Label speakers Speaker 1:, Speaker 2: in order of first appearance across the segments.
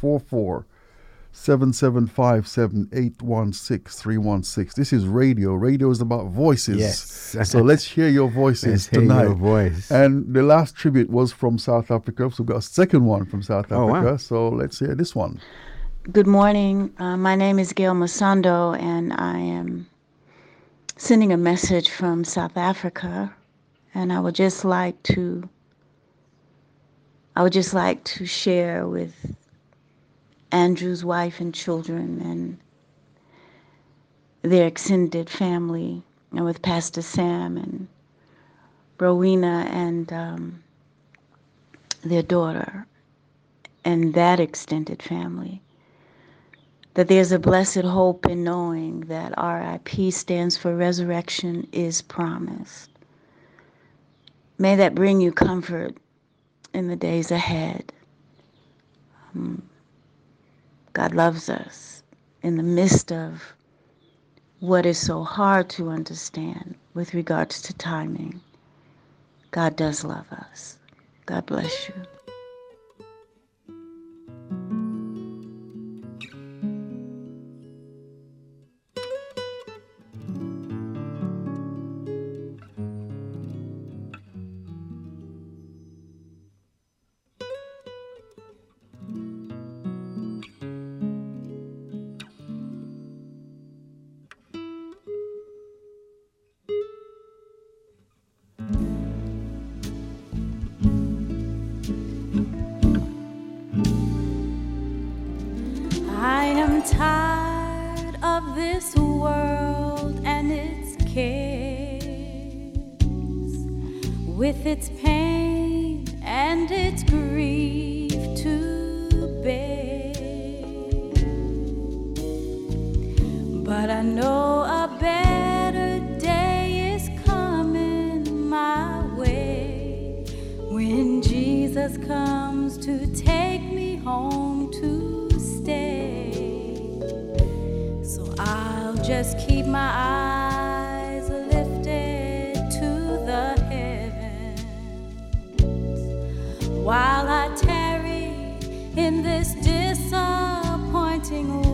Speaker 1: 44 775 7816 316. This is radio. Radio is about voices.
Speaker 2: Yes.
Speaker 1: so let's hear your voices
Speaker 2: Let's hear
Speaker 1: tonight.
Speaker 2: your voice.
Speaker 1: And the last tribute was from South Africa. So we've got a second one from South Africa.
Speaker 2: Oh, wow.
Speaker 1: Africa. So let's hear this one.
Speaker 3: Good morning. Uh, my name is Gail Masondo, and I am sending a message from South Africa. And I would just like to, I would just like to share with Andrew's wife and children and their extended family, and with Pastor Sam and Rowena and um, their daughter, and that extended family that there's a blessed hope in knowing that RIP stands for resurrection is promised. May that bring you comfort in the days ahead. Um, God loves us in the midst of what is so hard to understand with regards to timing. God does love us. God bless you.
Speaker 4: With its pain and its grief to bear. But I know a better day is coming my way when Jesus comes to take me home to stay. So I'll just keep my eyes while I tarry in this disappointing world.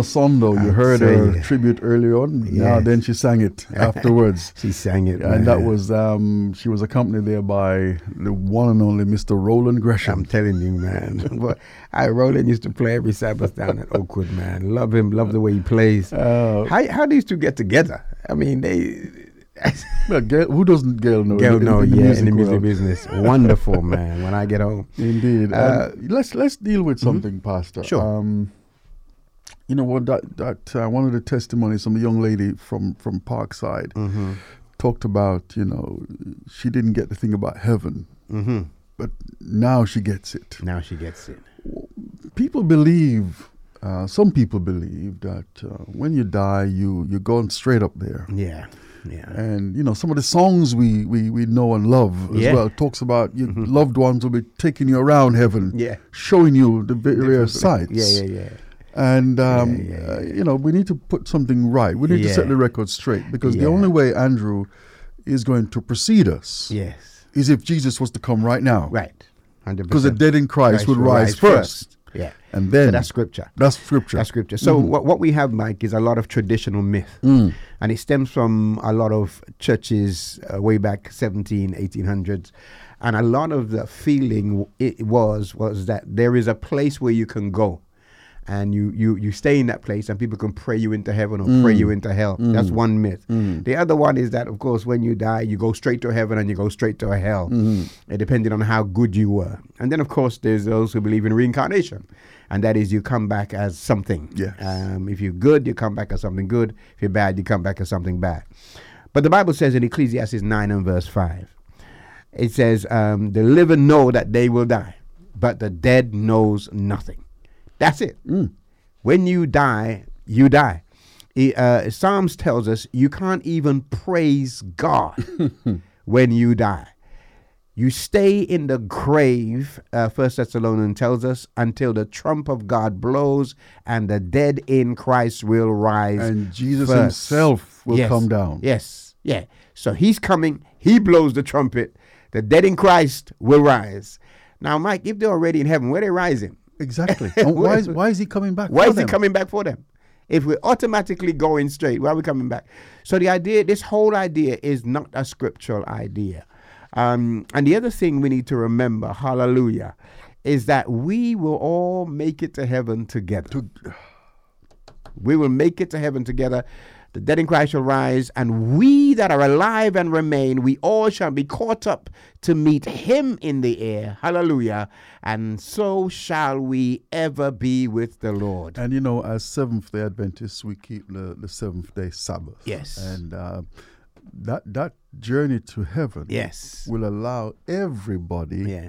Speaker 1: Masondo, you heard her tribute earlier on. Now then she sang it afterwards.
Speaker 2: She sang it.
Speaker 1: and that was um she was accompanied there by the one and only Mr. Roland Gresham.
Speaker 2: I'm telling you, man. but I Roland used to play every Sabbath down at Oakwood, man. Love him, love the way he plays.
Speaker 1: Uh,
Speaker 2: how how these two get together? I mean, they
Speaker 1: well, Gail, who doesn't Gail know?
Speaker 2: Gail,
Speaker 1: in-
Speaker 2: no,
Speaker 1: in
Speaker 2: yeah, in the music
Speaker 1: world?
Speaker 2: business, wonderful, man. When I get home,
Speaker 1: Indeed.
Speaker 2: Uh,
Speaker 1: let's let's deal with something, Pastor.
Speaker 2: Sure.
Speaker 1: Um, you know what? That that uh, one of the testimonies from a young lady from from Parkside
Speaker 2: mm-hmm.
Speaker 1: talked about. You know, she didn't get the thing about heaven,
Speaker 2: Mm-hmm.
Speaker 1: but now she gets it.
Speaker 2: now she gets it.
Speaker 1: People believe. Uh, some people believe that uh, when you die, you you're going straight up there.
Speaker 2: Yeah, yeah.
Speaker 1: And you know some of the songs we we, we know and love as
Speaker 2: Yeah.
Speaker 1: well talks about your loved ones will be taking you around heaven,
Speaker 2: Yeah.
Speaker 1: showing you the various sights.
Speaker 2: Yeah, yeah, yeah.
Speaker 1: And um,
Speaker 2: Yeah, yeah,
Speaker 1: uh, you know we need to put something right. We need to set the record straight because the only way Andrew is going to precede us
Speaker 2: Yes.
Speaker 1: is if Jesus was to come right now.
Speaker 2: Right.
Speaker 1: Because the dead in Christ, would
Speaker 2: will
Speaker 1: rise, first,
Speaker 2: Yeah.
Speaker 1: and then
Speaker 2: So that's scripture.
Speaker 1: That's scripture.
Speaker 2: That's scripture. So what, what we have, Mike, is a lot of traditional myth.
Speaker 1: Mm.
Speaker 2: And it stems from a lot of churches uh, way back 17, 1800s. And a lot of the feeling it was was that there is a place where you can go. And you, you, you stay in that place and people can pray you into heaven or pray you into hell. That's one myth. The other one is that, of course, when you die, you go straight to heaven and you go straight to hell, uh, depending on how good you were. And then, of course, there's those who believe in reincarnation. And that is you come back as something.
Speaker 1: Yes.
Speaker 2: Um, if you're good, you come back as something good. If you're bad, you come back as something bad. But the Bible says in Ecclesiastes 9 and verse 5, it says, um, The living know that they will die, but the dead knows nothing. That's it. When you die, you die. Uh, Psalms tells us you can't even praise God when you die. You stay in the grave, uh, First Thessalonians tells us, until the trump of God blows and the dead in Christ will rise.
Speaker 1: and Jesus
Speaker 2: first.
Speaker 1: himself will
Speaker 2: Yes.
Speaker 1: come down.
Speaker 2: Yes, yeah. So he's coming, he blows the trumpet, the dead in Christ will rise. Now, Mike, if they're already in heaven, where they rising?
Speaker 1: Exactly. Why is why is he coming back?
Speaker 2: Why is he coming back for them? If we're automatically going straight, why are we coming back? So the idea, this whole idea is not a scriptural idea. Um, and the other thing we need to remember, hallelujah, is that we will all make it to heaven together. we will make it to heaven together. The dead in Christ shall rise, and we that are alive and remain, we all shall be caught up to meet him in the air. Hallelujah. And so shall we ever be with the Lord.
Speaker 1: And you know, as Seventh Day Adventists, we keep the, the Seventh Day Sabbath.
Speaker 2: Yes.
Speaker 1: And uh, that that journey to heaven
Speaker 2: Yes.
Speaker 1: will allow everybody
Speaker 2: Yeah.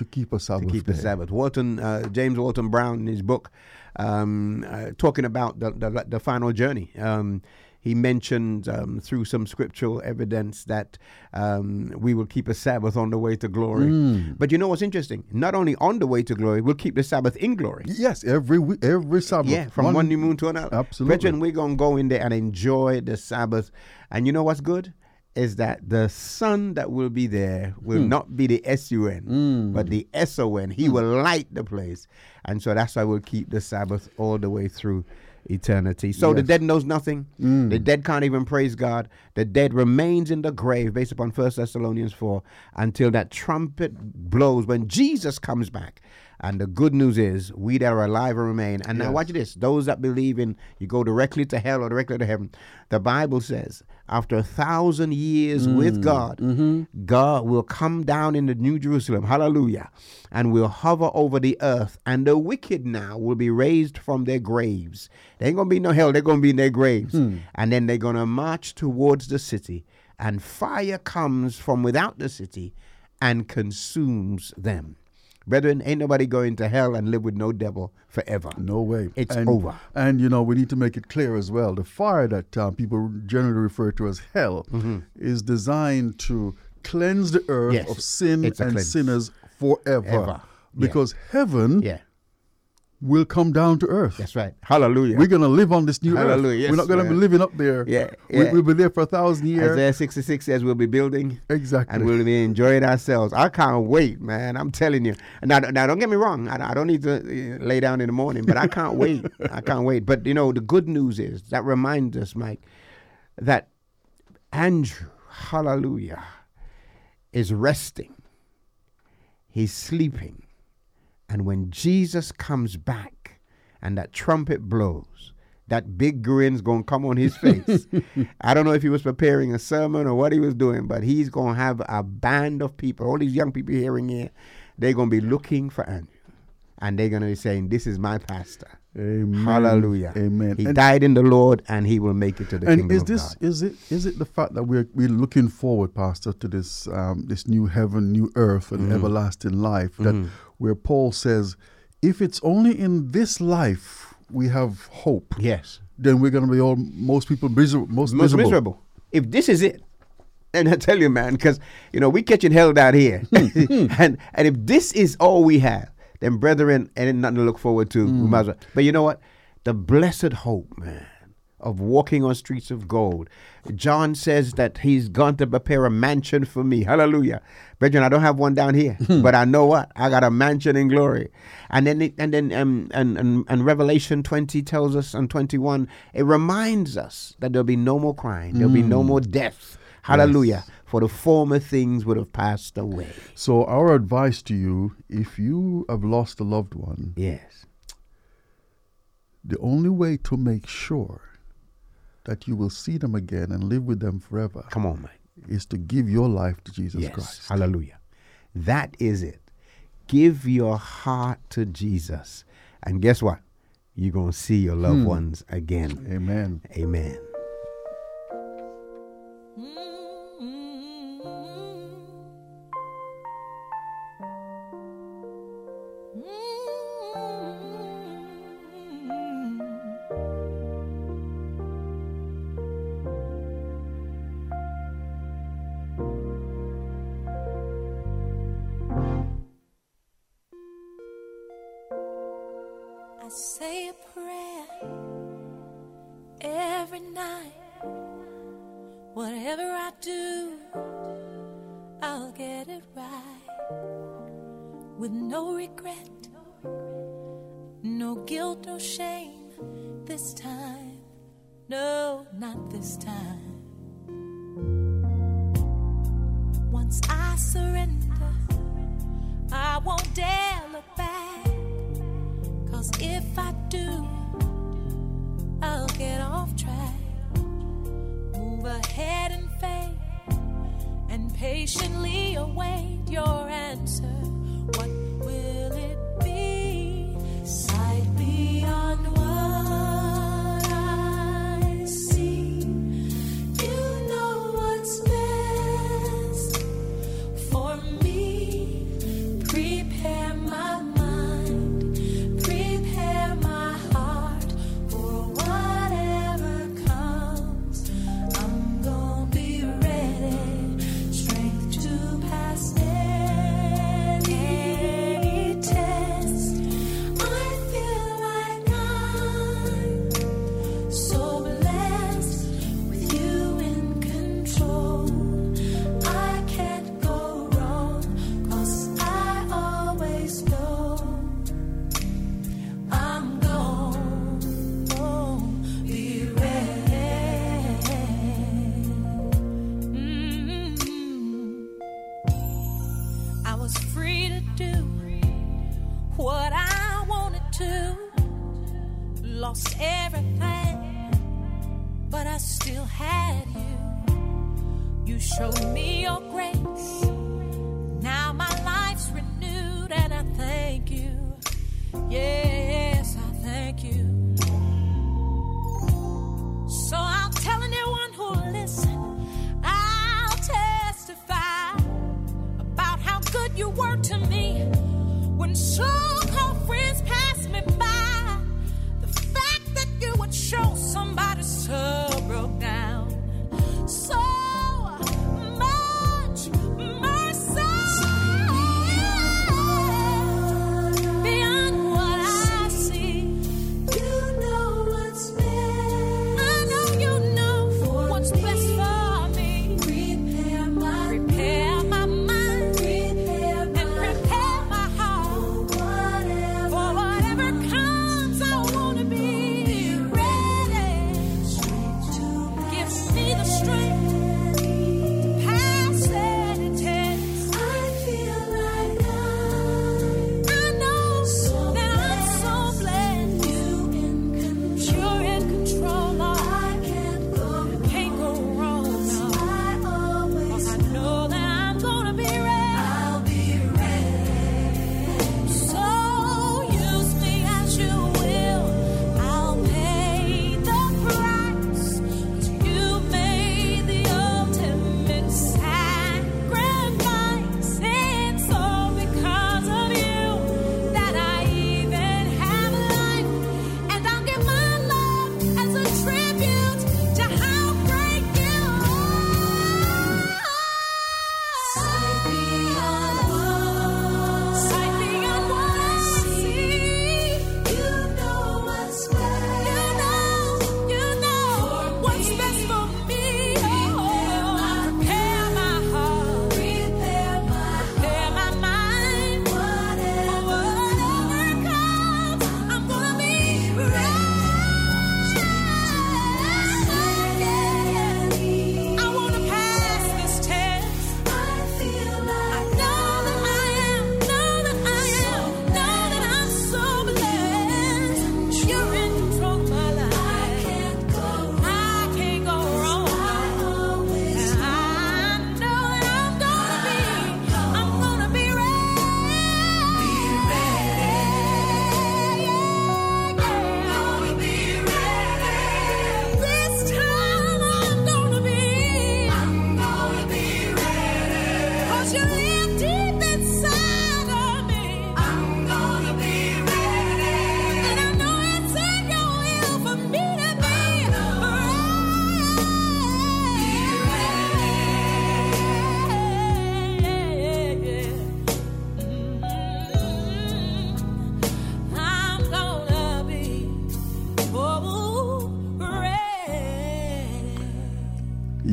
Speaker 1: To keep a Sabbath.
Speaker 2: keep the
Speaker 1: day.
Speaker 2: Sabbath. Walton, uh, James Walton Brown, in his book, um, uh, talking about the, the the final journey. Um, he mentioned um, through some scriptural evidence that um, we will keep a Sabbath on the way to glory.
Speaker 1: Mm.
Speaker 2: But you know what's interesting? Not only on the way to glory, we'll keep the Sabbath in glory.
Speaker 1: Yes, every we- every Sabbath.
Speaker 2: Yeah, from one, new moon to another.
Speaker 1: Absolutely.
Speaker 2: Brethren, we're going to go in there and enjoy the Sabbath. And you know what's good? Is that the sun that will be there will hmm. not be the S-U-N, hmm. but the S-O-N. He hmm. will light the place. And so that's why we'll keep the Sabbath all the way through eternity. So the dead knows nothing. The dead can't even praise God. The dead remains in the grave based upon 1 Thessalonians 4 until that trumpet blows when Jesus comes back. And the good news is, we that are alive and remain. And now watch this. Those that believe in you go directly to hell or directly to heaven. The Bible says, after a thousand years mm. with God, mm-hmm. God will come down in the New Jerusalem. Hallelujah. And will hover over the earth. And the wicked now will be raised from their graves. There ain't gonna be no hell, they're gonna be in their graves. Hmm. And then they're gonna march towards the city. And fire comes from without the city and consumes them. Brethren, ain't nobody going to hell and live with no devil forever.
Speaker 1: No way.
Speaker 2: It's
Speaker 1: and,
Speaker 2: over.
Speaker 1: And you know, we need to make it clear as well. The fire that uh, people generally refer to as hell is designed to cleanse the earth
Speaker 2: Yes,
Speaker 1: of sin and
Speaker 2: cleanse.
Speaker 1: sinners forever.
Speaker 2: Ever. Yeah.
Speaker 1: Because heaven
Speaker 2: Yeah.
Speaker 1: Will come down to earth.
Speaker 2: That's right. Hallelujah.
Speaker 1: We're going to live on this new
Speaker 2: Hallelujah.
Speaker 1: earth.
Speaker 2: Yes,
Speaker 1: We're not going to be living up there.
Speaker 2: Yeah,
Speaker 1: We,
Speaker 2: yeah.
Speaker 1: we'll be there for a thousand years.
Speaker 2: Isaiah 66 says we'll be building
Speaker 1: Exactly.
Speaker 2: and we'll be enjoying ourselves. I can't wait, man. I'm telling you. Now, now don't get me wrong. I, I don't need to uh, lay down in the morning, but I can't wait. I can't wait. But you know, the good news is that reminds us, Mike, that Andrew, hallelujah, is resting. He's sleeping. And when Jesus comes back and that trumpet blows, that big grin's gonna come on his face. I don't know if he was preparing a sermon or what he was doing, but he's gonna have a band of people, all these young people hearing here, they're gonna be looking for Andrew. And they're gonna be saying, This is my pastor.
Speaker 1: Amen.
Speaker 2: Hallelujah.
Speaker 1: Amen.
Speaker 2: He
Speaker 1: And-
Speaker 2: died in the Lord and he will make it to the
Speaker 1: and
Speaker 2: kingdom
Speaker 1: is
Speaker 2: of
Speaker 1: this
Speaker 2: God.
Speaker 1: is it is it the fact that we're we're looking forward, Pastor, to this um, this new heaven, new earth, and
Speaker 2: Mm-hmm.
Speaker 1: everlasting life? That where Paul says, if it's only in this life we have hope,
Speaker 2: Yes.
Speaker 1: then we're going to be all most people miserable, most,
Speaker 2: most
Speaker 1: miserable.
Speaker 2: miserable. If this is it, and I tell you, man, because you know we catching hell down here, hmm. and and if this is all we have, then brethren, ain't nothing to look forward to. We hmm. might as well. But you know what? The blessed hope, man, of walking on streets of gold. John says that he's gone to prepare a mansion for me. Hallelujah, brethren. I don't have one down here, but I know what I got a mansion in glory. And then it, and then um, and, and and Revelation twenty tells us and twenty one it reminds us that there'll be no more crying, there'll be no more death. Hallelujah. For the former things would have passed away.
Speaker 1: So our advice to you, if you have lost a loved one,
Speaker 2: Yes.
Speaker 1: the only way to make sure that you will see them again and live with them forever
Speaker 2: Come on, man.
Speaker 1: is to give your life to Jesus
Speaker 2: yes.
Speaker 1: Christ.
Speaker 2: Hallelujah. That is it. Give your heart to Jesus. And guess what? You're going to see your loved hmm. ones again.
Speaker 1: Amen.
Speaker 2: Amen.
Speaker 4: I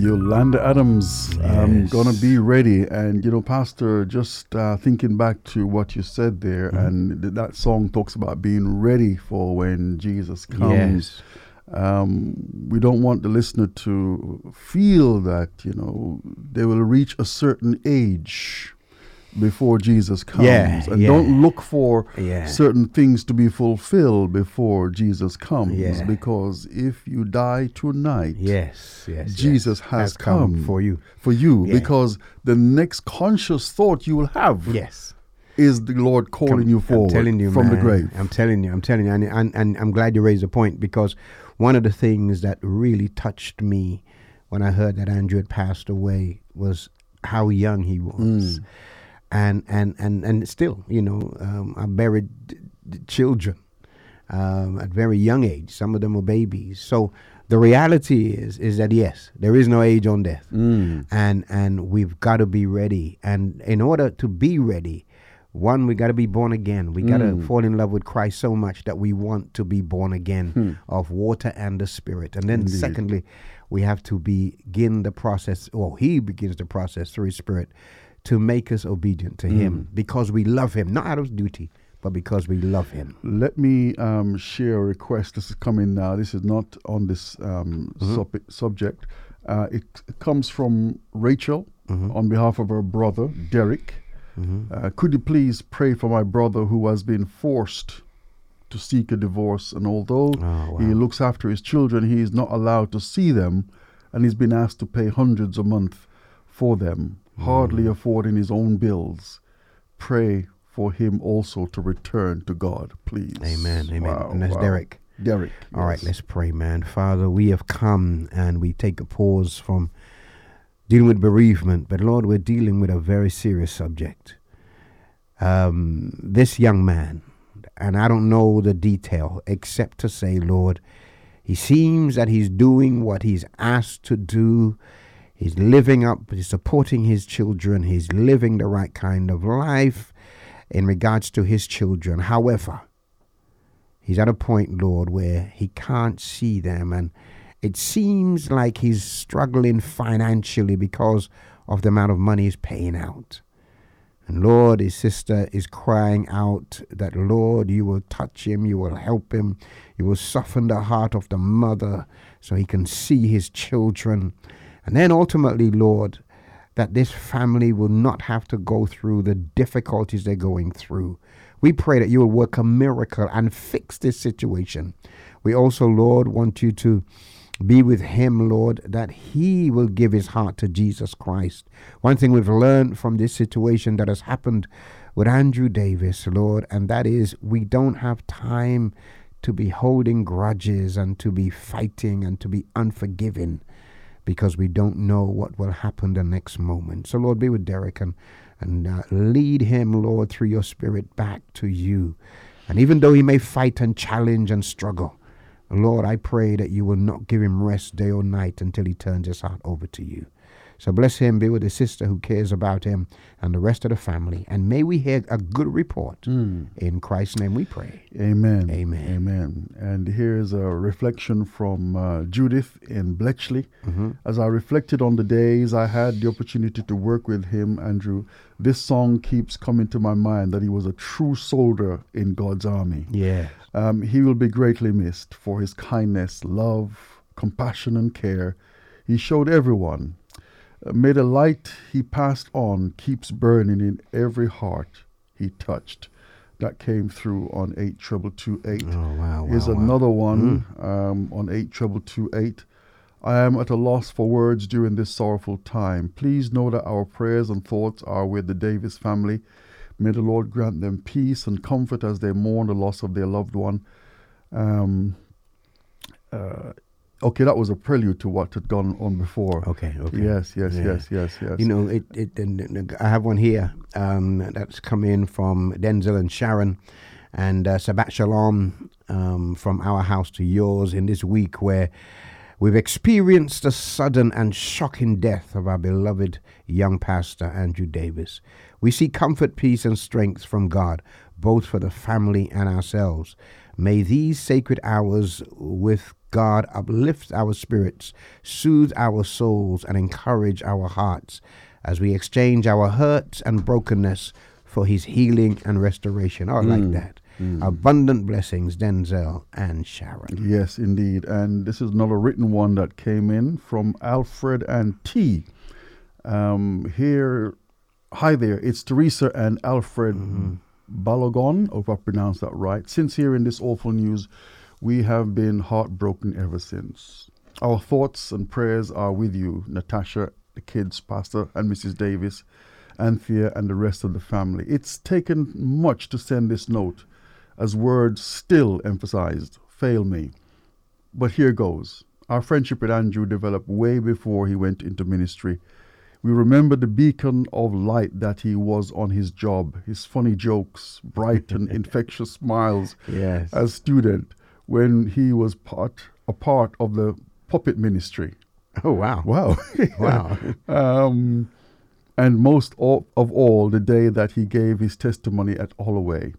Speaker 1: Yolanda Adams, I'm gonna be ready. And you know, Pastor, just uh, thinking back to what you said there,
Speaker 2: Mm-hmm.
Speaker 1: and th- that song talks about being ready for when Jesus comes.
Speaker 2: Yes.
Speaker 1: Um, we don't want the listener to feel that you know they will reach a certain age before Jesus comes,
Speaker 2: Yeah,
Speaker 1: and
Speaker 2: yeah.
Speaker 1: don't look for
Speaker 2: Yeah.
Speaker 1: certain things to be fulfilled before Jesus comes. Because if you die tonight,
Speaker 2: Yes, yes.
Speaker 1: Jesus
Speaker 2: yes.
Speaker 1: has,
Speaker 2: come,
Speaker 1: come
Speaker 2: for you.
Speaker 1: For you, because the next conscious thought you will have
Speaker 2: Yes.
Speaker 1: is the Lord calling
Speaker 2: Come-
Speaker 1: you forward
Speaker 2: I'm telling you,
Speaker 1: from the grave.
Speaker 2: I'm telling you, I'm telling you, and, and, and I'm glad you raised the point because one of the things that really touched me when I heard that Andrew had passed away was how young he was, mm. And and and and still, you know, um, I buried d- d- children um, at very young age. Some of them were babies. So the reality is is that yes, there is no age on death, and and we've got to be ready. And in order to be ready, one we got to be born again. We got to fall in love with Christ so much that we want to be born again of water and the Spirit. And then secondly, we have to begin the process, or He begins the process through His Spirit to make us obedient to Him because we love Him, not out of duty, but because we love Him.
Speaker 1: Let me um, share a request. This is coming now. This is not on this um, sub- subject. Uh, it, it comes from Rachel on behalf of her brother, Derek. Uh, could you please pray for my brother who has been forced to seek a divorce? And although
Speaker 2: Oh,
Speaker 1: he looks after his children, he is not allowed to see them, and he's been asked to pay hundreds a month for them, hardly
Speaker 2: Mm.
Speaker 1: affording his own bills. Pray for him also to return to God, please.
Speaker 2: Amen, amen.
Speaker 1: Wow,
Speaker 2: and that's
Speaker 1: wow.
Speaker 2: Derek.
Speaker 1: Derek.
Speaker 2: All right,
Speaker 1: yes.
Speaker 2: let's pray, man. Father, we have come and we take a pause from dealing with bereavement, but Lord, we're dealing with a very serious subject. Um, this young man, and I don't know the detail except to say, Lord, he seems that he's doing what he's asked to do. He's living up, he's supporting his children, he's living the right kind of life in regards to his children. However, he's at a point, Lord, where he can't see them. And it seems like he's struggling financially because of the amount of money he's paying out. And Lord, his sister is crying out that, Lord, you will touch him, you will help him, you will soften the heart of the mother so he can see his children. And then ultimately, Lord, that this family will not have to go through the difficulties they're going through. We pray that you will work a miracle and fix this situation. We also, Lord, want you to be with him, Lord, that he will give his heart to Jesus Christ. One thing we've learned from this situation that has happened with Andrew Davis, Lord, and that is we don't have time to be holding grudges and to be fighting and to be unforgiving because we don't know what will happen the next moment. So, Lord, be with Derek and, and uh, lead him, Lord, through your spirit back to you. And even though he may fight and challenge and struggle, Lord, I pray that you will not give him rest day or night until he turns his heart over to you. So bless him, be with his sister who cares about him and the rest of the family. And may we hear a good report. In Christ's name we pray.
Speaker 1: Amen.
Speaker 2: Amen.
Speaker 1: Amen. And here's a reflection from uh, Judith in Bletchley.
Speaker 2: Mm-hmm.
Speaker 1: As I reflected on the days I had the opportunity to work with him, Andrew, this song keeps coming to my mind that he was a true soldier in God's army.
Speaker 2: Yeah.
Speaker 1: Um, he will be greatly missed for his kindness, love, compassion, and care he showed everyone. May the light he passed on keeps burning in every heart he touched. That came through on 82228.
Speaker 2: Oh, wow.
Speaker 1: Here's
Speaker 2: wow,
Speaker 1: another one um, on 82228. I am at a loss for words during this sorrowful time. Please know that our prayers and thoughts are with the Davis family. May the Lord grant them peace and comfort as they mourn the loss of their loved one. Um, uh, okay, that was a prelude to what had gone on before.
Speaker 2: Okay, okay.
Speaker 1: Yes, yes,
Speaker 2: Yeah.
Speaker 1: yes, yes, yes.
Speaker 2: You know, it. it I have one here um, that's come in from Denzel and Sharon, and uh, Sabat Shalom um, from our house to yours in this week where We've experienced the sudden and shocking death of our beloved young pastor, Andrew Davis. We see comfort, peace, and strength from God, both for the family and ourselves. May these sacred hours with God uplift our spirits, soothe our souls, and encourage our hearts as we exchange our hurts and brokenness for His healing and restoration. Oh, I like mm. that. Mm. Abundant blessings, Denzel and Sharon.
Speaker 1: Yes, indeed. And this is another written one that came in from Alfred and T. Um, here, hi there. It's Teresa and Alfred mm-hmm. Balogun. Hope I pronounced that right. Since hearing this awful news, we have been heartbroken ever since. Our thoughts and prayers are with you, Natasha, the kids, Pastor, and Mrs. Davis, Anthea, and the rest of the family. It's taken much to send this note, as words still emphasized fail me. But here goes. Our friendship with Andrew developed way before he went into ministry. We remember the beacon of light that he was on his job, his funny jokes, bright and infectious smiles
Speaker 2: Yes.
Speaker 1: as student when he was part a part of the puppet ministry.
Speaker 2: Oh, wow.
Speaker 1: Wow.
Speaker 2: Wow.
Speaker 1: um, and most of, of all, the day that he gave his testimony at Holloway,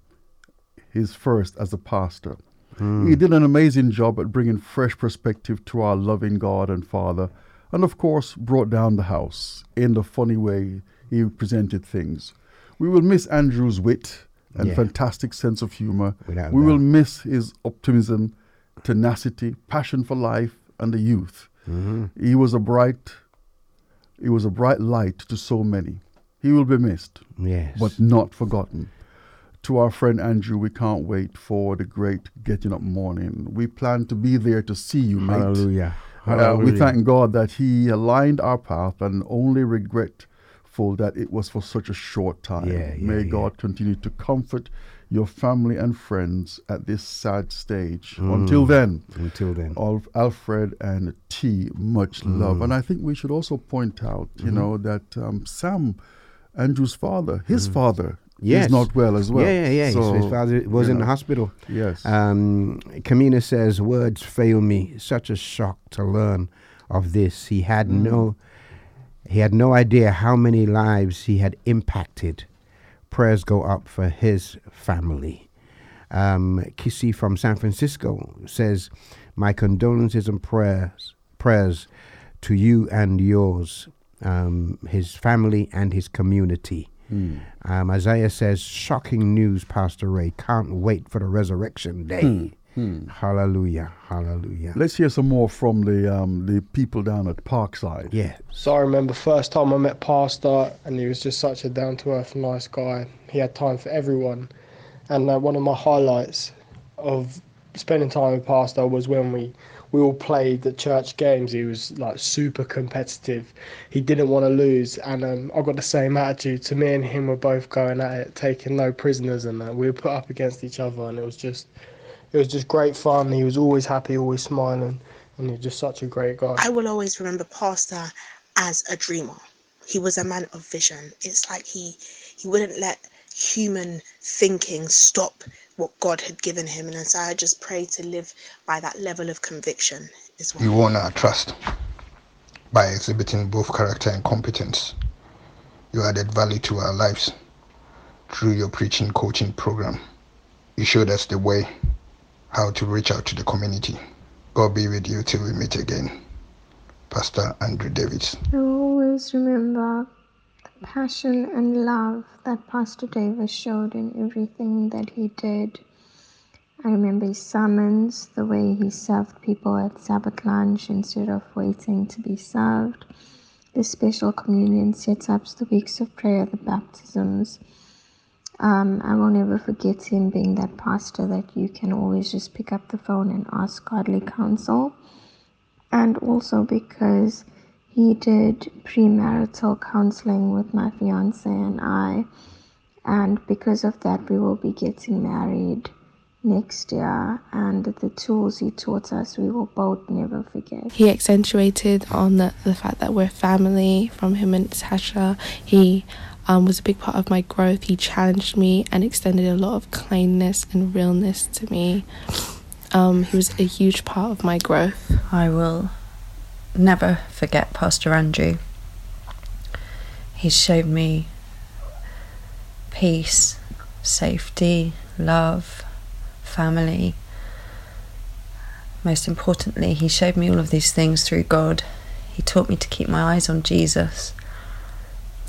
Speaker 1: his first as a pastor. He did an amazing job at bringing fresh perspective to our loving God and Father, and of course, brought down the house in the funny way he presented things. We will miss Andrew's wit and
Speaker 2: Yeah.
Speaker 1: fantastic sense of humor.
Speaker 2: Without
Speaker 1: we will miss his optimism, tenacity, passion for life, and the youth. Mm-hmm. He was a bright, he was a bright light to so many. He will be missed,
Speaker 2: Yes.
Speaker 1: but not forgotten. To our friend Andrew, we can't wait for the great getting up morning. We plan to be there to see you, mate.
Speaker 2: Hallelujah.
Speaker 1: Uh, we thank God that He aligned our path and only regretful that it was for such a short time.
Speaker 2: Yeah, yeah,
Speaker 1: May
Speaker 2: yeah.
Speaker 1: God continue to comfort your family and friends at this sad stage.
Speaker 2: Mm.
Speaker 1: Until then,
Speaker 2: Until then.
Speaker 1: Alf- Alfred and T, much
Speaker 2: Mm.
Speaker 1: love. And I think we should also point out,
Speaker 2: Mm-hmm.
Speaker 1: you know, that um, Sam, Andrew's father, his father,
Speaker 2: Mm. Yes.
Speaker 1: is not well as well.
Speaker 2: Yeah, yeah, yeah. His-
Speaker 1: So,
Speaker 2: his father was
Speaker 1: you
Speaker 2: in the hospital.
Speaker 1: Yes.
Speaker 2: Um, Kamina says, Words fail me. Such a shock to learn of this. He had
Speaker 1: Mm.
Speaker 2: no he had no idea how many lives he had impacted. Prayers go up for his family. Um, Kissy from San Francisco says, My condolences and prayers prayers to you and yours, um, his family and his community. Um, Isaiah says, shocking news, Pastor Ray. Can't wait for the resurrection day. Hallelujah. Hallelujah.
Speaker 1: Let's hear some more from the um, the people down at Parkside.
Speaker 2: Yeah.
Speaker 5: So I remember first time I met Pastor, and he was just such a down to earth, nice guy. He had time for everyone, and uh, one of my highlights of spending time with Pastor was when we we all played the church games. He was like super competitive. He didn't want to lose, and um, I got the same attitude. To me and him were both going at it, taking no prisoners, and uh, we were put up against each other, and it was just it was just great fun. He was always happy, always smiling, and he was just such a great guy.
Speaker 6: I will always remember Pastor as a dreamer. He was a man of vision. It's like he he wouldn't let human thinking stop what God had given him. And so I just pray to live by that level of conviction as well.
Speaker 7: You won our trust by exhibiting both character and competence. You added value to our lives through your preaching coaching program. You showed us the way how to reach out to the community. God be with you till we meet again. Pastor Andrew Davis.
Speaker 8: I always remember the passion and love that Pastor Davis showed in everything that he did. I remember his sermons, the way he served people at Sabbath lunch instead of waiting to be served, the special communion setups, the weeks of prayer, the baptisms. Um, I will never forget him being that pastor that you can always just pick up the phone and ask godly counsel and also because he did premarital counseling with my fiance and I, and because of that, we will be getting married next year. And the tools he taught us, we will both never forget.
Speaker 9: He accentuated on the, the fact that we're family from him and Tasha. He um, was a big part of my growth. He challenged me and extended a lot of kindness and realness to me. Um, he was a huge part of my growth.
Speaker 10: I will never forget Pastor Andrew. He showed me peace, safety, love, family. Most importantly, he showed me all of these things through God. He taught me to keep my eyes on Jesus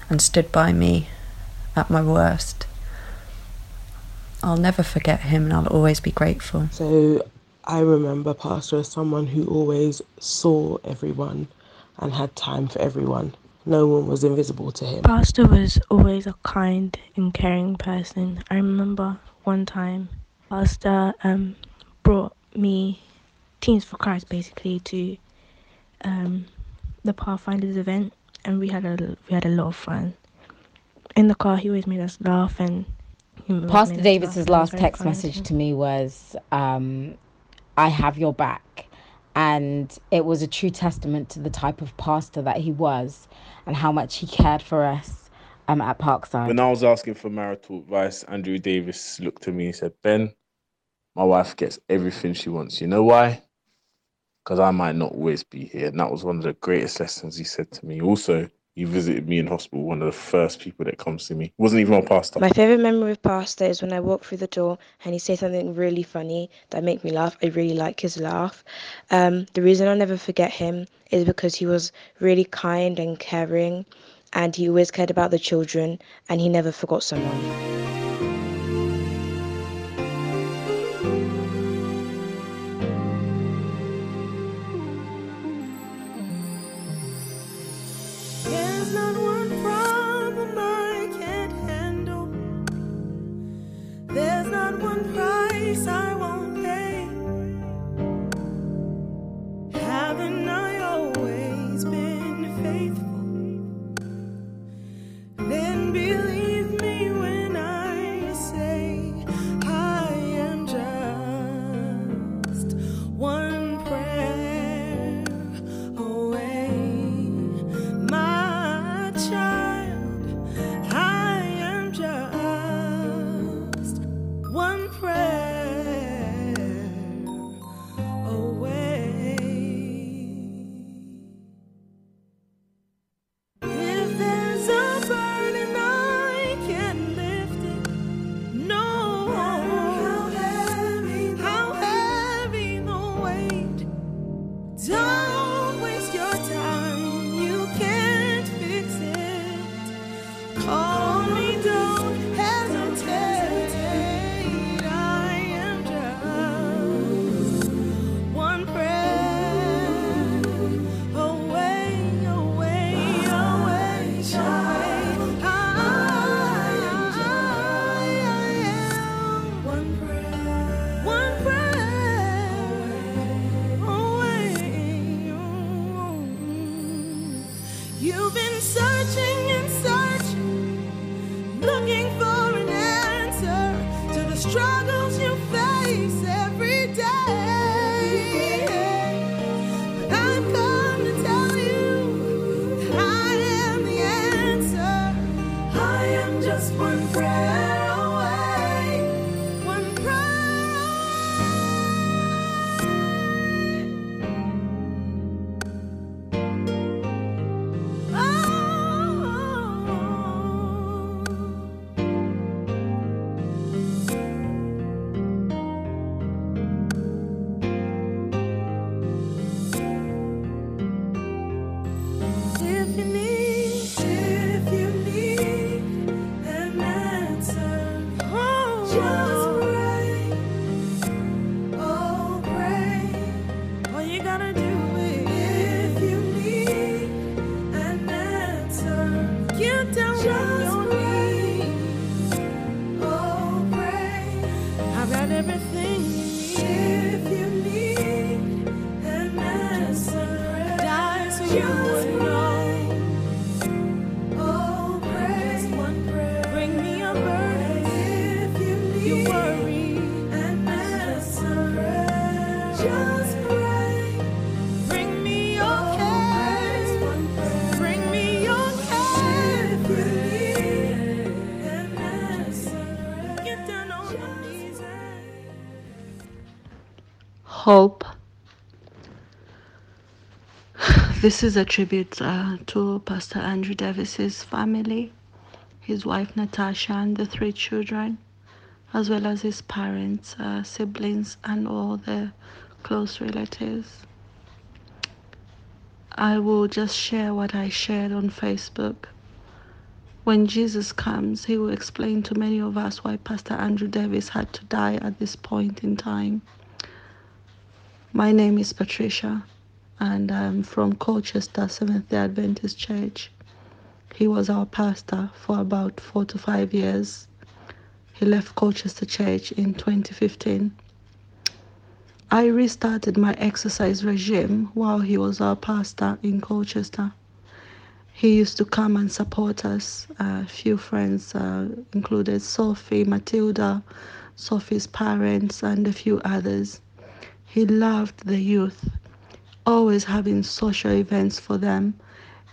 Speaker 10: and stood by me at my worst. I'll never forget him and I'll always be grateful.
Speaker 11: So I remember Pastor as someone who always saw everyone and had time for everyone. No one was invisible to him.
Speaker 12: Pastor was always a kind and caring person. I remember one time Pastor um, brought me Teens for Christ basically to um, the Pathfinders event, and we had a we had a lot of fun. In the car, he always made us laugh, and
Speaker 13: Pastor
Speaker 12: made
Speaker 13: Davis's
Speaker 12: laugh, and it was
Speaker 13: last text
Speaker 12: kind.
Speaker 13: message to me was, um, "I have your back," and it was a true testament to the type of pastor that he was, and how much he cared for us um, at Parkside.
Speaker 14: When I was asking for marital advice, Andrew Davis looked at me and said, Ben, my wife gets everything she wants. You know why? Because I might not always be here. And that was one of the greatest lessons he said to me. Also, he visited me in hospital, one of the first people that comes to me. Wasn't even my pastor.
Speaker 15: My favorite memory with Pastor is when I walk through the door and he says something really funny that make me laugh. I really like his laugh. Um, the reason I'll never forget him is because he was really kind and caring, and he always cared about the children, and he never forgot someone.
Speaker 16: Hope. This is a tribute uh, to Pastor Andrew Davis's family, his wife Natasha, and the three children, as well as his parents, uh, siblings, and all the close relatives. I will just share what I shared on Facebook. When Jesus comes, he will explain to many of us why Pastor Andrew Davis had to die at this point in time. My name is Patricia, and I'm from Colchester Seventh day Adventist Church. He was our pastor for about four to five years. He left Colchester Church in 2015. I restarted my exercise regime while he was our pastor in Colchester. He used to come and support us. A few friends uh, included Sophie, Matilda, Sophie's parents, and a few others. He loved the youth, always having social events for them,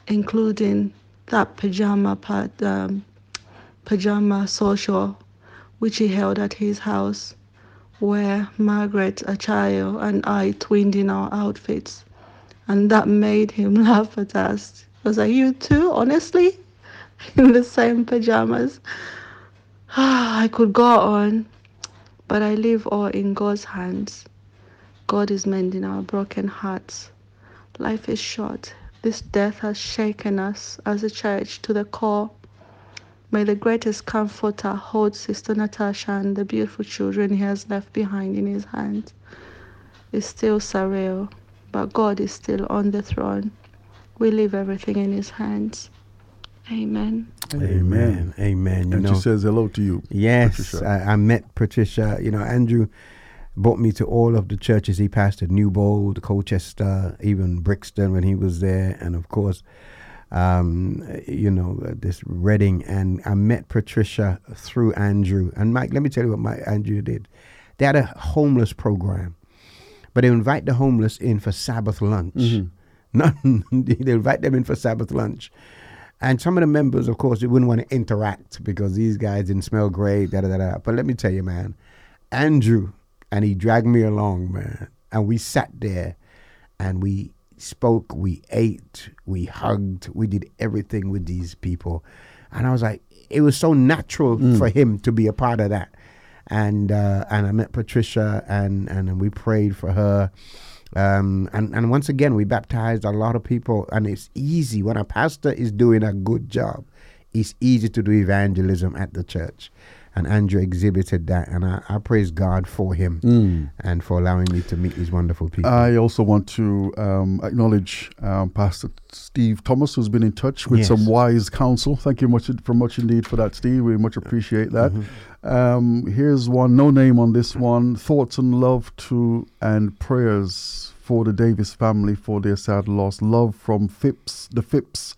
Speaker 16: including that pajama part, um, pajama social, which he held at his house where Margaret, a child, and I twinned in our outfits. And that made him laugh at us. I was like, You too, honestly? In the same pajamas. I could go on, but I leave all in God's hands. God is mending our broken hearts. Life is short. This death has shaken us as a church to the core. May the greatest comforter hold Sister Natasha and the beautiful children he has left behind in his hands. It's still surreal, but God is still on the throne. We leave everything in his hands. Amen.
Speaker 2: Amen. Amen. You
Speaker 1: and
Speaker 2: know,
Speaker 1: she says hello to you.
Speaker 2: Yes, I, I met Patricia. You know, Andrew brought me to all of the churches he pastored Newbold, Colchester, even Brixton when he was there, and of course, um, you know, this Reading. And I met Patricia through Andrew. And Mike, let me tell you what my Andrew did. They had a homeless program, but they invite the homeless in for Sabbath lunch.
Speaker 1: Mhm.
Speaker 2: None, they invite them in for Sabbath lunch. And some of the members, of course, they wouldn't want to interact because these guys didn't smell great, da da da. But let me tell you, man, Andrew, and he dragged me along, man. And we sat there and we spoke, we ate, we hugged, we did everything with these people. And I was like, it was so natural
Speaker 1: Mm.
Speaker 2: for him to be a part of that. And uh, and I met Patricia and, and we prayed for her. Um, and, and once again, we baptized a lot of people, and it's easy when a pastor is doing a good job. It's easy to do evangelism at the church, and Andrew exhibited that, and I, I praise God for him
Speaker 1: Mm.
Speaker 2: and for allowing me to meet these wonderful people.
Speaker 1: I also want to um, acknowledge um, Pastor Steve Thomas, who's been in touch with
Speaker 2: Yes.
Speaker 1: some wise counsel. Thank you much for much indeed for that, Steve. We much appreciate that.
Speaker 2: Mm-hmm.
Speaker 1: Um, here's one, no name on this one. Thoughts and love to and prayers for the Davis family for their sad loss. Love from Phipps, the Phipps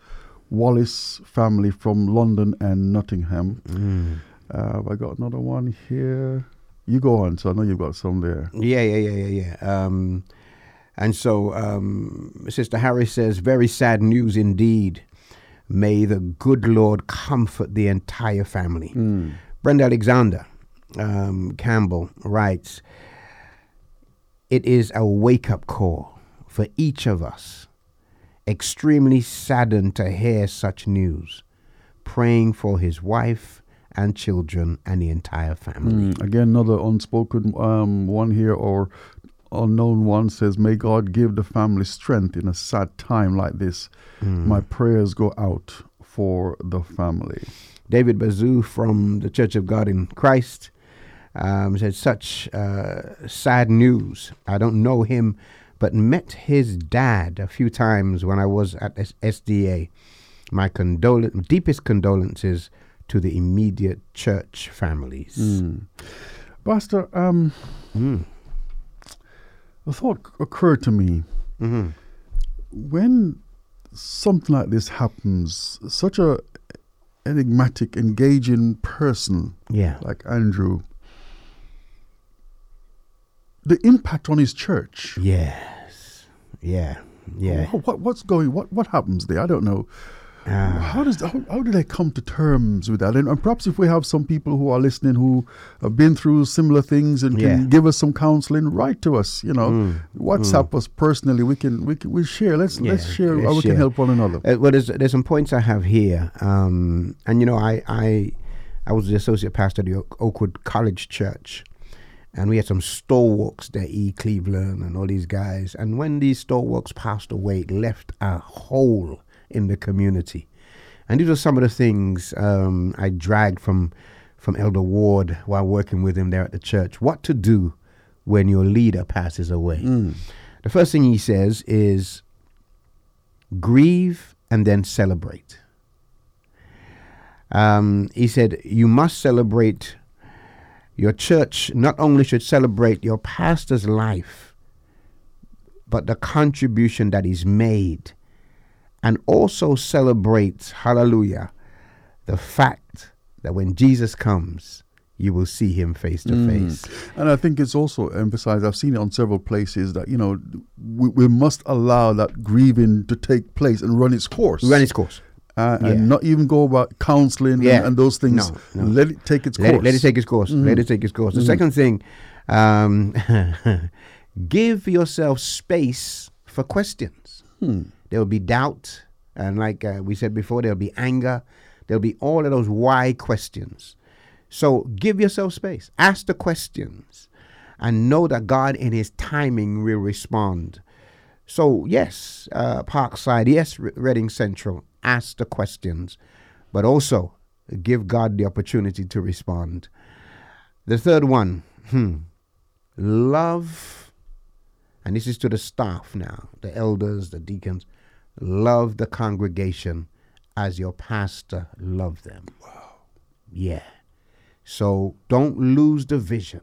Speaker 1: Wallace family from London and Nottingham.
Speaker 2: Mm.
Speaker 1: Uh, I got another one here. You go on, so I know you've got some there.
Speaker 2: Yeah, yeah, yeah, yeah, yeah. Um, and so um, Sister Harris says, very sad news indeed. May the good Lord comfort the entire family. Brenda Alexander um, Campbell writes, It is a wake up call for each of us. Extremely saddened to hear such news. Praying for his wife and children and the entire family.
Speaker 1: Mm, again, another unspoken um, one here or unknown one says, May God give the family strength in a sad time like this.
Speaker 2: Mm.
Speaker 1: My prayers go out for the family.
Speaker 2: David Bazoo from the Church of God in Christ um, said, Such uh, sad news. I don't know him, but met his dad a few times when I was at S- SDA. My condol- deepest condolences to the immediate church families.
Speaker 1: Mm. Pastor, um,
Speaker 2: Mm.
Speaker 1: a thought occurred to me.
Speaker 2: Mhm.
Speaker 1: When something like this happens, such a enigmatic, engaging person
Speaker 2: Yeah.
Speaker 1: like Andrew, the impact on his church.
Speaker 2: Yes. Yeah. Yeah.
Speaker 1: What, what what's going? What what happens there? I don't know. How does how, how do they come to terms with that? And, and perhaps if we have some people who are listening who have been through similar things and can
Speaker 2: Yeah.
Speaker 1: give us some counseling, write to us. You know,
Speaker 2: Mm,
Speaker 1: WhatsApp us personally. We can we can we share. Let's let's share
Speaker 2: let's
Speaker 1: how we can help one another.
Speaker 2: Uh, well, there's there's some points I have here, um, and you know, I I I was the associate pastor at the Oak- Oakwood College Church, and we had some stalwarts there, E. Cleveland and all these guys. And when these stalwarts passed away, it left a hole in the community. And these are some of the things um, I dragged from from Elder Ward while working with him there at the church. What to do when your leader passes away. The first thing he says is grieve and then celebrate. Um, he said, You must celebrate. Your church not only should celebrate your pastor's life, but the contribution that he's made, and also celebrate, hallelujah, the fact that when Jesus comes, you will see him face to
Speaker 1: Mm.
Speaker 2: face.
Speaker 1: And I think it's also emphasized. I've seen it on several places that you know we, we must allow that grieving to take place and run its course.
Speaker 2: Run its course.
Speaker 1: Uh,
Speaker 2: Yeah.
Speaker 1: and not even go about counseling
Speaker 2: Yeah.
Speaker 1: and, and those things.
Speaker 2: No, no.
Speaker 1: Let it take its
Speaker 2: let
Speaker 1: course.
Speaker 2: It, let it take its course. Let
Speaker 1: Mhm.
Speaker 2: it take its course. The
Speaker 1: Mhm.
Speaker 2: second thing, um, give yourself space for questions.
Speaker 1: Hmm.
Speaker 2: There will be doubt, and like uh, we said before, there'll be anger. There'll be all of those why questions. So give yourself space. Ask the questions, and know that God, in His timing, will respond. So yes, uh, Parkside, yes, Re- Reading Central. Ask the questions, but also give God the opportunity to respond. The third one, hmm, love, and this is to the staff now, the elders, the deacons, love the congregation as your pastor loved them. Wow. Yeah. So don't lose the vision.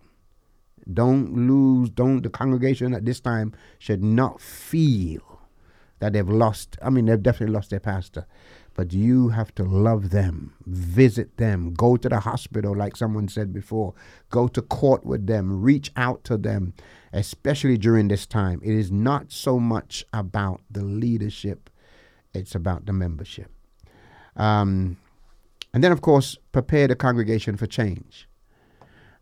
Speaker 2: Don't lose, don't, the congregation at this time should not feel that they've lost, I mean, they've definitely lost their pastor, but you have to love them, visit them, go to the hospital, like someone said before, go to court with them, reach out to them, especially during this time. It is not so much about the leadership, it's about the membership. Um, and then, of course, prepare the congregation for change.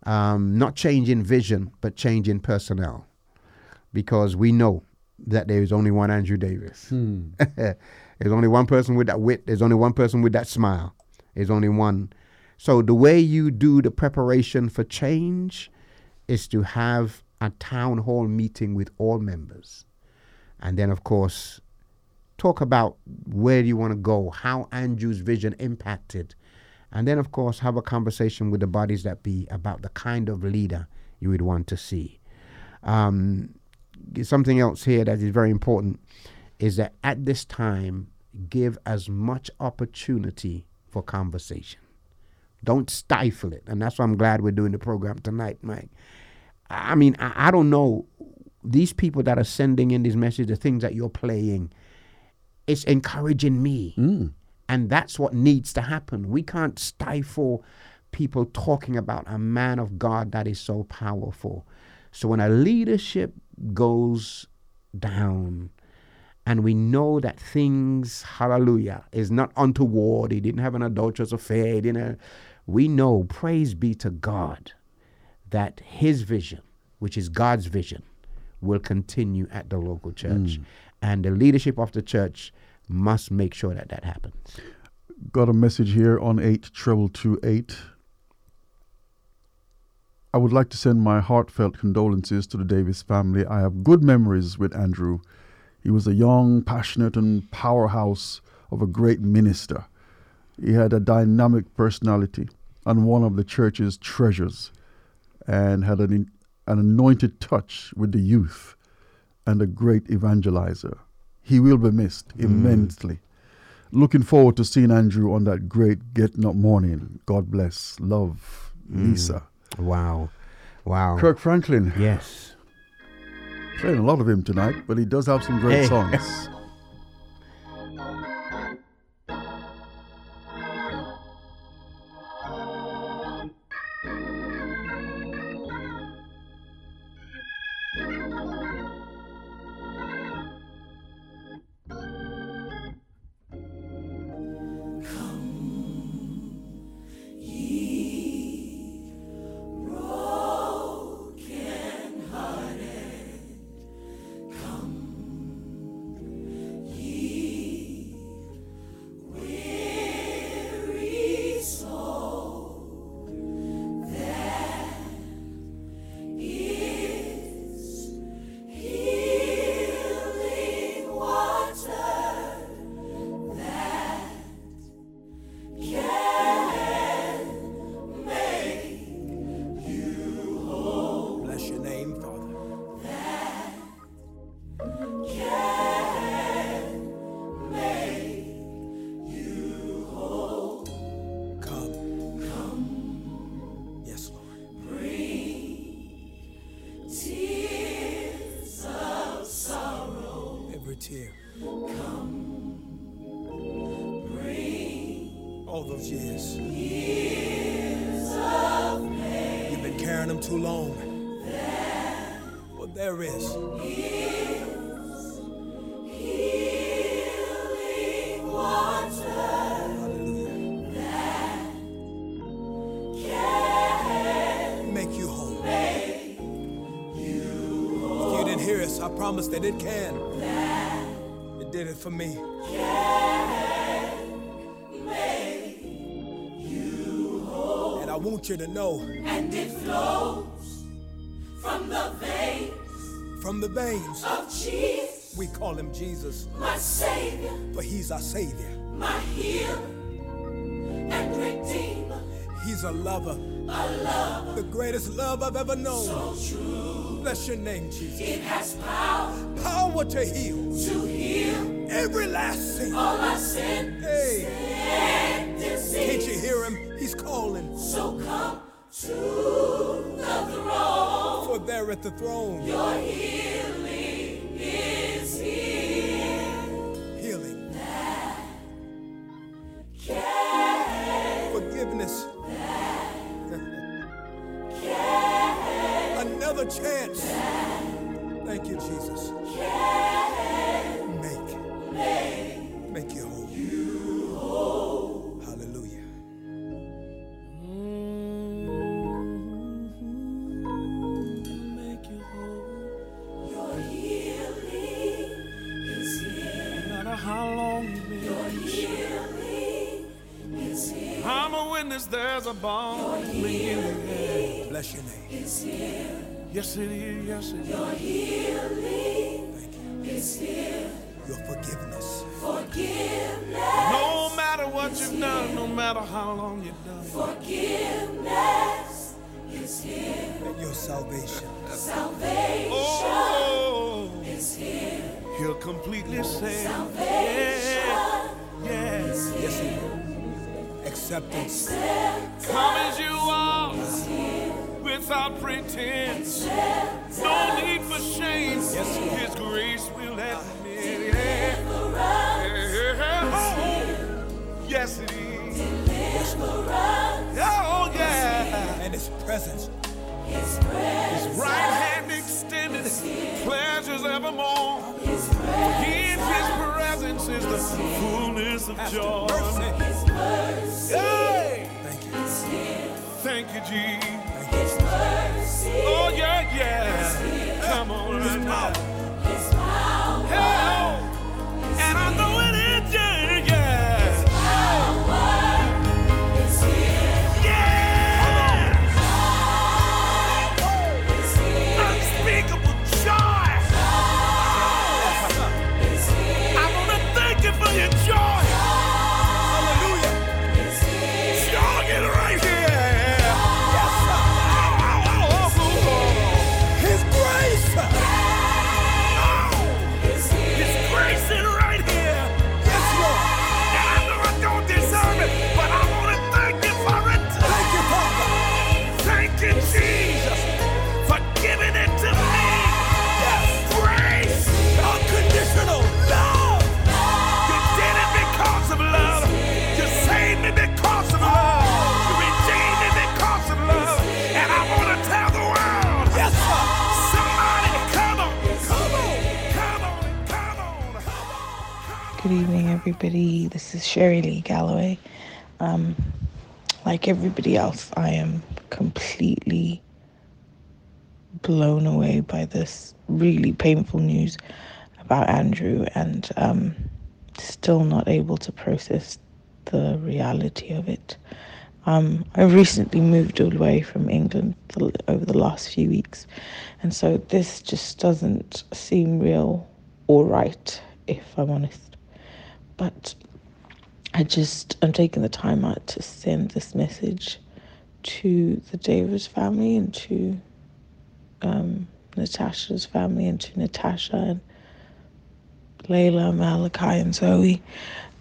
Speaker 2: Um, not change in vision, but change in personnel. Because we know that there is only one Andrew Davis.
Speaker 1: Hmm.
Speaker 2: There's only one person with that wit. There's only one person with that smile. There's only one. So the way you do the preparation for change is to have a town hall meeting with all members. And then, of course, talk about where you want to go, how Andrew's vision impacted. And then, of course, have a conversation with the bodies that be about the kind of leader you would want to see. Um, something else here that is very important is that at this time, give as much opportunity for conversation. Don't stifle it. And that's why I'm glad we're doing the program tonight, Mike. I mean, I, I don't know. These people that are sending in these messages, the things that you're playing, it's encouraging me. Mm. And that's what needs to happen. We can't stifle people talking about a man of God that is so powerful. So when a leadership goes down, and we know that things, hallelujah, is not untoward. He didn't have an adulterous affair. He didn't. We know, praise be to God, that His vision, which is God's vision, will continue at the local church, mm. and the leadership of the church must make sure that that happens.
Speaker 1: Got a message here on 8 treble two eight. I would like to send my heartfelt condolences to the Davis family. I have good memories with Andrew. He was a young, passionate, and powerhouse of a great minister. He had a dynamic personality and one of the church's treasures, and had an, an anointed touch with the youth and a great evangelizer. He will be missed mm. immensely. Looking forward to seeing Andrew on that great Getting Up morning. God bless. Love, mm. Lisa.
Speaker 2: Wow. Wow.
Speaker 1: Kirk Franklin.
Speaker 2: Yes.
Speaker 1: Playing a lot of him tonight, but he does have some great
Speaker 2: Hey.
Speaker 1: songs.
Speaker 17: And I want you to know
Speaker 4: And it flows from the veins
Speaker 17: from the veins,
Speaker 4: of Jesus,
Speaker 17: we call him Jesus,
Speaker 4: my Savior,
Speaker 17: but he's our Savior.
Speaker 4: my healer and Redeemer.
Speaker 17: He's a lover,
Speaker 4: A love
Speaker 17: the greatest love I've ever known.
Speaker 4: so true.
Speaker 17: Bless your name, Jesus.
Speaker 4: It has power
Speaker 17: Power to heal
Speaker 4: to heal
Speaker 17: every last sin.
Speaker 4: all our sin
Speaker 17: Hey,
Speaker 4: disease.
Speaker 17: can't you hear him? He's calling.
Speaker 4: So come to the throne.
Speaker 17: For there at the throne,
Speaker 4: Your healing is
Speaker 18: completely save.
Speaker 4: Salvation
Speaker 18: Yes.
Speaker 17: Yes, he will. Acceptance,
Speaker 18: Come as you are, without pretense. No need for shame.
Speaker 17: Yes, Lord.
Speaker 18: His grace will admit. Yeah. Oh, yes, it is. Oh, yeah.
Speaker 17: and his presence.
Speaker 4: His
Speaker 18: His right hand extended, pleasures evermore. In his presence is the fullness of joy.
Speaker 17: Mercy.
Speaker 4: His mercy
Speaker 18: Hey,
Speaker 17: Thank you.
Speaker 18: thank you, Jesus.
Speaker 4: His mercy.
Speaker 18: Oh, yeah, yeah. Come on, right now. Hey, oh. and I know
Speaker 19: everybody. This is Sherry Lee Galloway. Um, like everybody else, I am completely blown away by this really painful news about Andrew and um, still not able to process the reality of it. Um, I recently moved away from England over the last few weeks, and so this just doesn't seem real or right, if I'm honest. But I just I'm taking the time out to send this message to the Davis family and to um, Natasha's family and to Natasha and Layla, Malachi, and Zoe.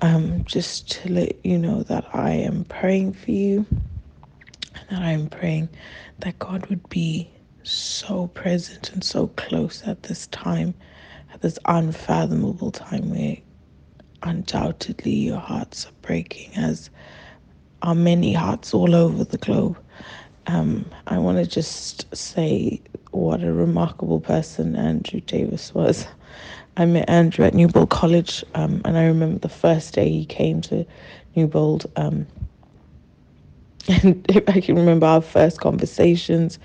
Speaker 19: Um, just to let you know that I am praying for you and that I am praying that God would be so present and so close at this time at this unfathomable time where undoubtedly your hearts are breaking, as are many hearts all over the globe. Um, I want to just say what a remarkable person Andrew Davis was. I met Andrew at Newbold College, um, and I remember the first day he came to Newbold. Um, and I can remember our first conversations,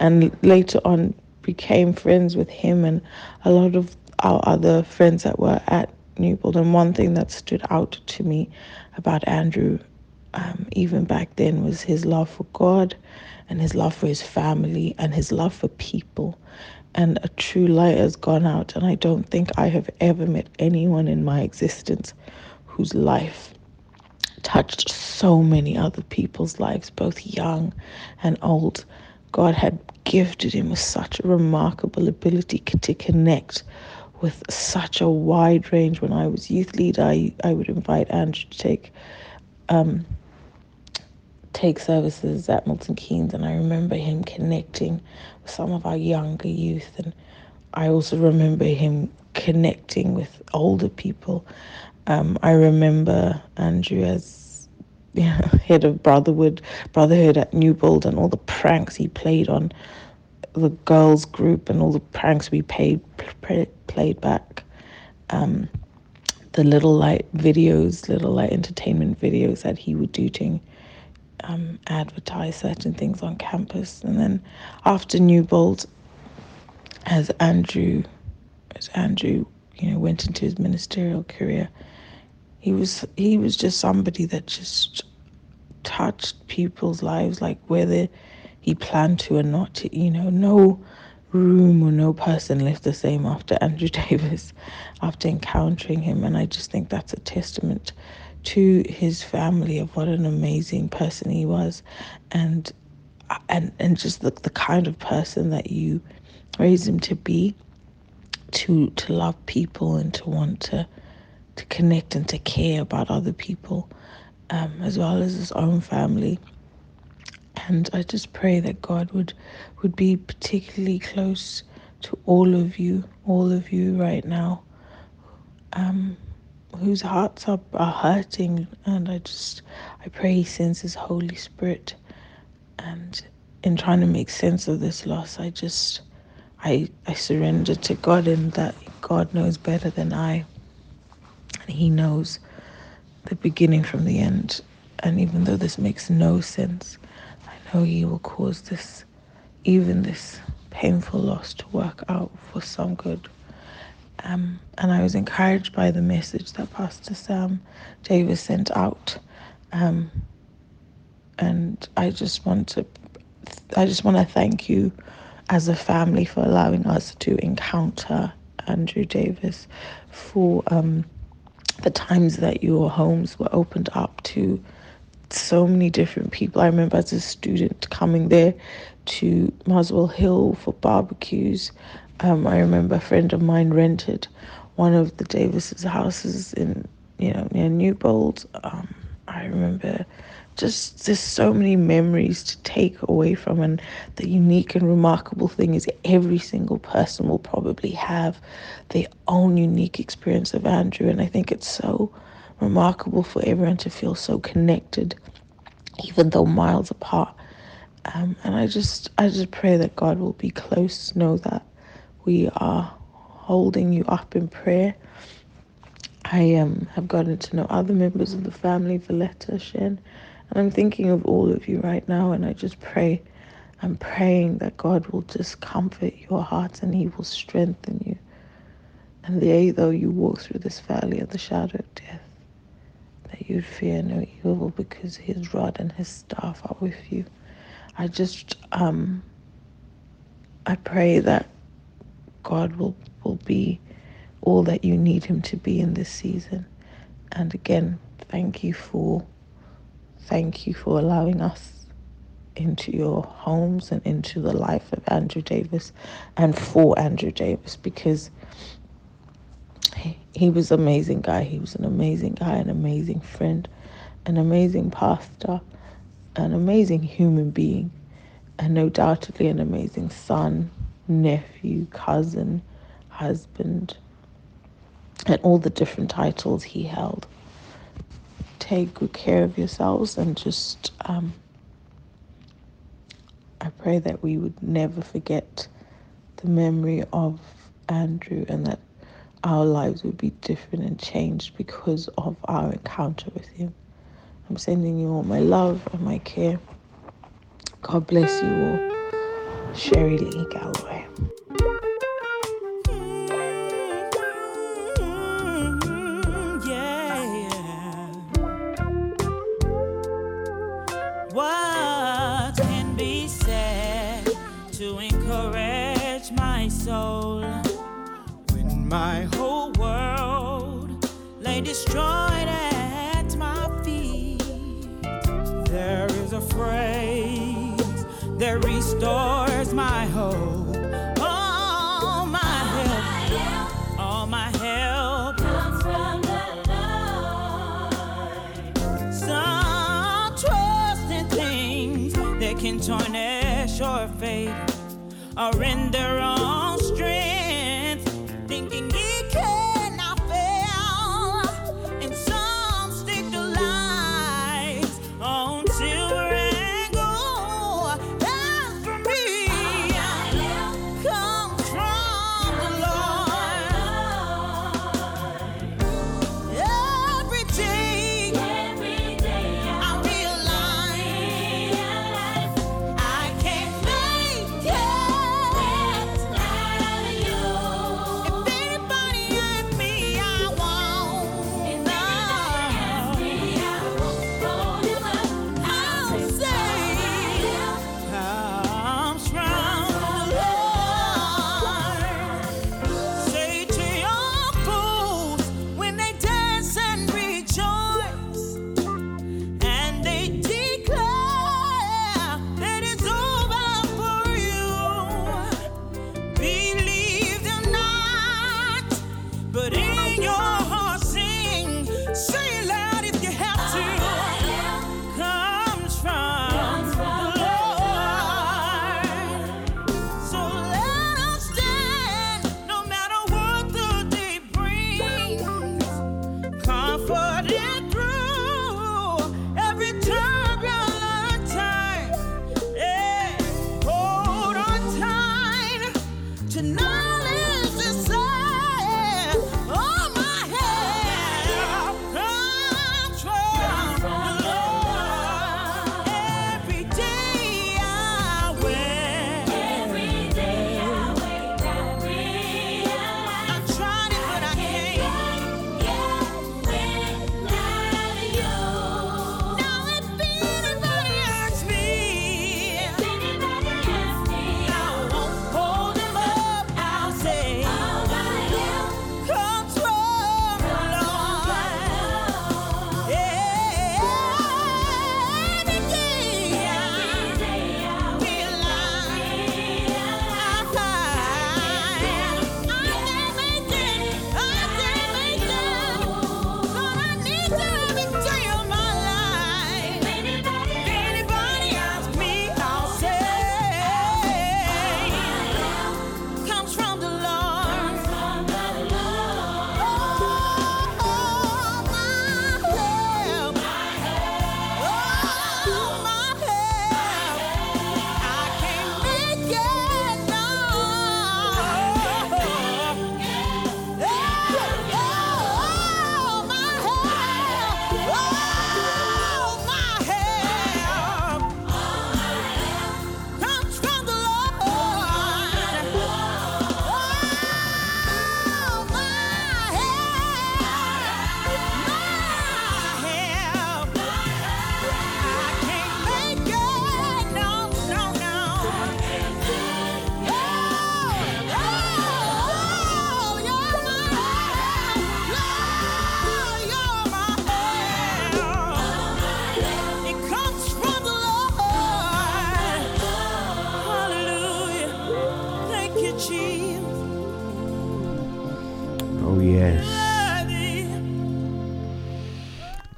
Speaker 19: and later on became friends with him and a lot of our other friends that were at Newbold. And one thing that stood out to me about Andrew, um, even back then, was his love for God and his love for his family and his love for people. And a true light has gone out. And I don't think I have ever met anyone in my existence whose life touched so many other people's lives, both young and old. God had gifted him with such a remarkable ability to connect with such a wide range. When I was youth leader, I, I would invite Andrew to take um, take services at Milton Keynes, and I remember him connecting with some of our younger youth, and I also remember him connecting with older people. Um, I remember Andrew as head of Brotherhood, Brotherhood at Newbold, and all the pranks he played on the girls group and all the pranks we paid play, played back. Um, the little light videos, little light entertainment videos that he would do to um, advertise certain things on campus. And then after Newbold, as Andrew, as Andrew, you know, went into his ministerial career, he was he was just somebody that just touched people's lives, like whether he planned to or not. To, you know, no room or no person left the same after Andrew Davis, after encountering him, and I just think that's a testament to his family of what an amazing person he was, and and and just the the kind of person that you raise him to be, to to love people and to want to to connect and to care about other people, um, as well as his own family. And I just pray that God would would be particularly close to all of you, all of you right now, um, whose hearts are, are hurting. And I just I pray He sends His Holy Spirit. And in trying to make sense of this loss, I just I I surrender to God and that God knows better than I. And He knows the beginning from the end. And even though this makes no sense, Know He will cause this, even this painful loss, to work out for some good. Um, and I was encouraged by the message that Pastor Sam Davis sent out. Um, and I just want to, I just want to thank you as a family for allowing us to encounter Andrew Davis, for um, the times that your homes were opened up to so many different people. I remember as a student coming there to Muswell Hill for barbecues. Um, I remember a friend of mine rented one of the Davis's houses in you know near Newbold. Um, I remember just there's so many memories to take away from and the unique and remarkable thing is every single person will probably have their own unique experience of Andrew and I think it's so remarkable for everyone to feel so connected even though miles apart um, and I just I just pray that God will be close know that we are holding you up in prayer I um, have gotten to know other members of the family, Valletta, Shen, and I'm thinking of all of you right now, and I just pray. I'm praying that God will just comfort your hearts and He will strengthen you. And yea, though you walk through this valley of the shadow of death, that you'd fear no evil because His rod and His staff are with you. I just, um, I pray that God will, will be all that you need Him to be in this season. And again, thank you for Thank you for allowing us into your homes and into the life of Andrew Davis and for Andrew Davis because he, was an amazing guy. He was an amazing guy, an amazing friend, an amazing pastor, an amazing human being, and undoubtedly an amazing son, nephew, cousin, husband, and all the different titles he held. Take good care of yourselves and just, um, I pray that we would never forget the memory of Andrew and that our lives would be different and changed because of our encounter with Him. I'm sending you all my love and my care. God bless you all. Sherry Lee Galloway.
Speaker 20: my lie destroyed at my feet. There is a phrase that restores my hope. All my help, all my help comes from the Lord. Some trust in things that can tarnish your faith or
Speaker 4: render.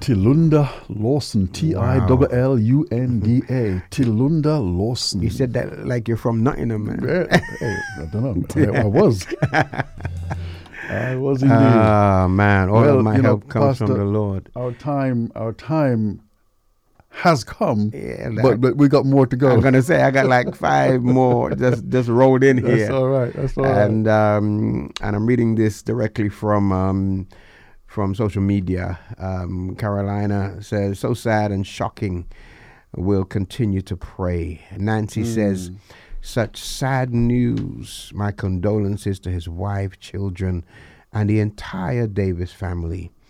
Speaker 1: Tilunda Lawson. T I W L U N D A. Tilunda Lawson.
Speaker 4: You said that like you're from Nottingham, man.
Speaker 1: Yeah, hey, I don't know. I, I was. I was indeed.
Speaker 2: Ah, uh, man. All
Speaker 1: well,
Speaker 2: of my
Speaker 1: help know,
Speaker 2: comes
Speaker 1: Pastor, from
Speaker 2: the Lord.
Speaker 1: Our time, our time has come.
Speaker 2: Yeah,
Speaker 1: but, but we got more to go.
Speaker 2: I'm gonna say I got like five more just just rolled in here.
Speaker 1: That's all right. That's all and, right.
Speaker 2: And um, and I'm reading this directly from um, from social media. Um, Carolina says, "So sad and shocking. We'll continue to pray." Nancy says, "Such sad news. My condolences to his wife, children, and the entire Davis family.